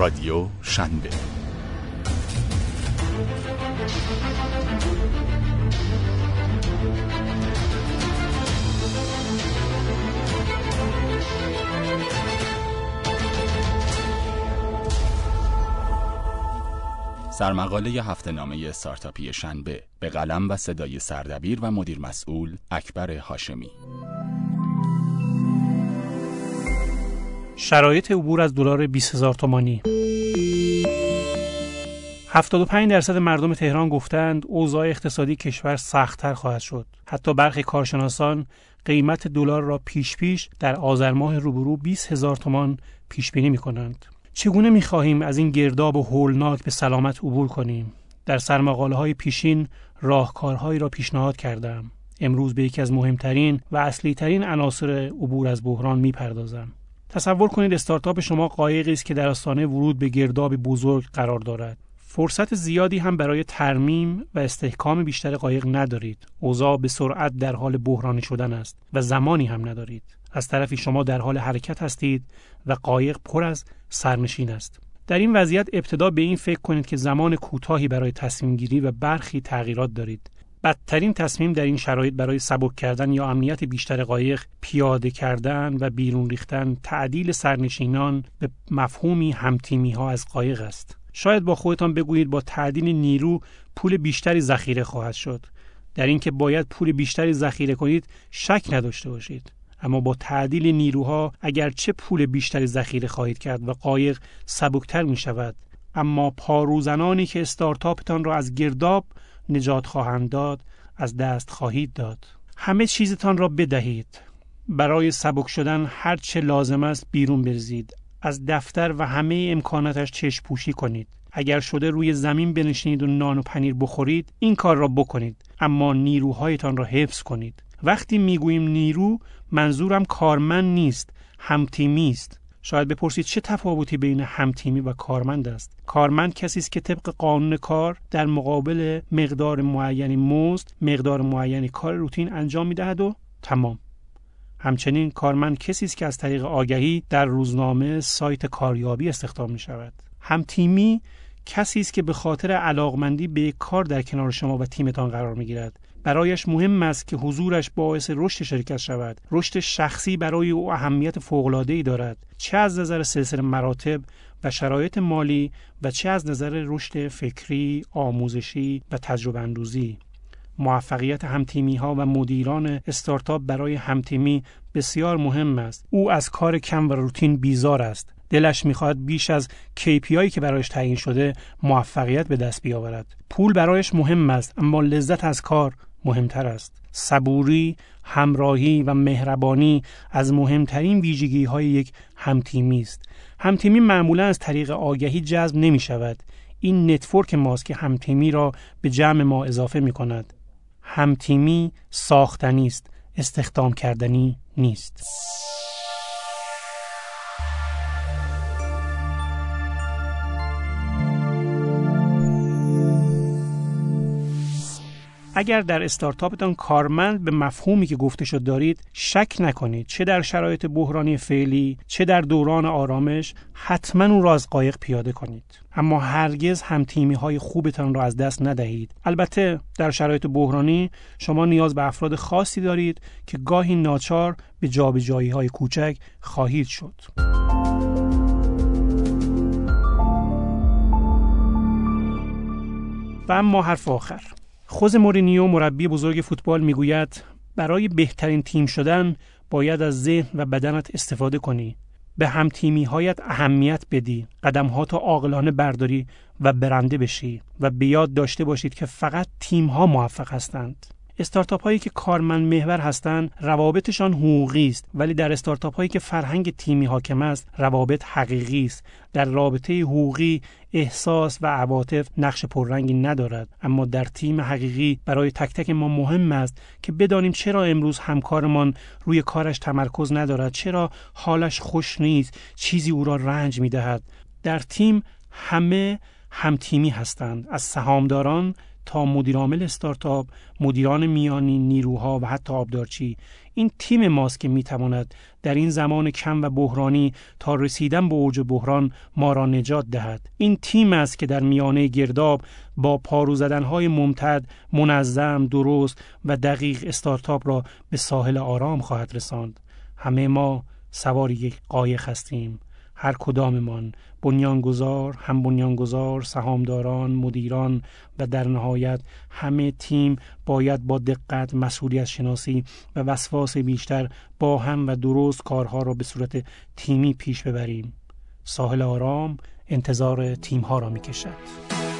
رادیو شنبه. سرمقاله هفته نامه استارتاپی شنبه به قلم و صدای سردبیر و مدیر مسئول اکبر هاشمی. شرایط عبور از دلار 20000 تومانی 75 درصد مردم تهران گفتند اوضاع اقتصادی کشور سختتر خواهد شد. حتی برخی کارشناسان قیمت دلار را پیش پیش در آذر ماه روبرو 20 هزار تومان پیش بینی می کنند. چگونه می خواهیم از این گرداب و هولناک به سلامت عبور کنیم؟ در سرمقاله های پیشین راهکارهایی را پیشنهاد کردم. امروز به یکی از مهمترین و اصلی ترین عناصر عبور از بحران می پردازم. تصور کنید استارتاپ شما قایقی است که در آستانه ورود به گرداب بزرگ قرار دارد. فرصت زیادی هم برای ترمیم و استحکام بیشتر قایق ندارید. اوضاع به سرعت در حال بحرانی شدن است و زمانی هم ندارید. از طرفی شما در حال حرکت هستید و قایق پر از سرنشین است. در این وضعیت ابتدا به این فکر کنید که زمان کوتاهی برای تصمیم گیری و برخی تغییرات دارید. بدترین تصمیم در این شرایط برای سبک کردن یا امنیت بیشتر قایق پیاده کردن و بیرون ریختن تعدیل سرنشینان به مفهومی همتیمی ها از قایق است. شاید با خودتان بگویید با تعدیل نیرو پول بیشتری ذخیره خواهد شد. در اینکه باید پول بیشتری ذخیره کنید شک نداشته باشید. اما با تعدیل نیروها اگرچه پول بیشتری ذخیره خواهید کرد و قایق سبکتر می شود اما پاروزنانی که استارتاپتان را از گرداب نجات خواهند داد از دست خواهید داد. همه چیزتان را بدهید. برای سبک شدن هر چه لازم است بیرون بریزید از دفتر و همه امکاناتش چشم پوشی کنید. اگر شده روی زمین بنشینید و نان و پنیر بخورید این کار را بکنید. اما نیروهایتان را حفظ کنید. وقتی می‌گوییم نیرو منظورم کارمند نیست همتیمی است. شاید بپرسید چه تفاوتی بین همتیمی و کارمند است؟ کارمند کسی است که طبق قانون کار در مقابل مقدار معینی مزد مقدار معینی کار روتین انجام می‌دهد و تمام. همچنین کارمند کسی است که از طریق آگهی در روزنامه سایت کاریابی استخدام می شود هم تیمی کسی است که به خاطر علاقمندی به کار در کنار شما و تیمتان قرار می گیرد برایش مهم است که حضورش باعث رشد شرکت شود. رشد شخصی برای او اهمیت فوق‌العاده‌ای دارد. چه از نظر سلسله مراتب و شرایط مالی و چه از نظر رشد فکری آموزشی و تجربه اندوزی موفقیت همتیمی ها و مدیران استارتاپ برای همتیمی بسیار مهم است. او از کار کم و روتین بیزار است. دلش می‌خواهد بیش از KPI که برایش تعیین شده موفقیت به دست بیاورد. پول برایش مهم است اما لذت از کار مهمتر است. صبوری همراهی و مهربانی از مهمترین ویژگی های یک همتیمی است. همتیمی معمولا از طریق آگهی جذب نمی شود این نتورک ماست که همتیمی را به جمع ما اضافه می کند همتیمی ساختنی است. استخدام کردنی نیست. اگر در استارتاپتان کارمند به مفهومی که گفته شد دارید شک نکنید چه در شرایط بحرانی فعلی چه در دوران آرامش حتما اون را از قایق پیاده کنید. اما هرگز هم تیمی های خوبتان را از دست ندهید. البته در شرایط بحرانی شما نیاز به افراد خاصی دارید که گاهی ناچار به جابجایی های کوچک خواهید شد. و اما حرف آخر. خوز مورینیو مربی بزرگ فوتبال می‌گوید برای بهترین تیم شدن باید از ذهن و بدنت استفاده کنی. به هم تیمی هایت اهمیت بدی. قدم ها تا عاقلانه برداری و برنده بشی و به یاد داشته باشید که فقط تیم ها موفق هستند. استارتاپ هایی که کارمند محور هستند روابطشان حقوقی است. ولی در استارتاپ هایی که فرهنگ تیمی حاکم است روابط حقیقی است. در رابطه حقوقی احساس و عواطف نقش پررنگی ندارد. اما در تیم حقیقی برای تک تک ما مهم است که بدانیم چرا امروز همکارمان روی کارش تمرکز ندارد چرا حالش خوش نیست چیزی او را رنج می دهد در تیم همه هم تیمی هستند. از سهامداران تا مدیرعامل استارتاپ مدیران میانی نیروها و حتی آبدارچی. این تیم ماست که می‌تواند در این زمان کم و بحرانی تا رسیدن به اوج بحران ما را نجات دهد. این تیم است که در میانه گرداب با پارو زدنهای ممتد منظم درست و دقیق استارتاپ را به ساحل آرام خواهد رساند. همه ما سوار یک قایق هستیم. هر کداممان بنیانگذار هم بنیانگذار سهامداران مدیران و در نهایت همه تیم باید با دقت مسئولیت شناسی و وسواس بیشتر با هم و درست کارها را به صورت تیمی پیش ببریم ساحل آرام انتظار تیم ها را می کشد.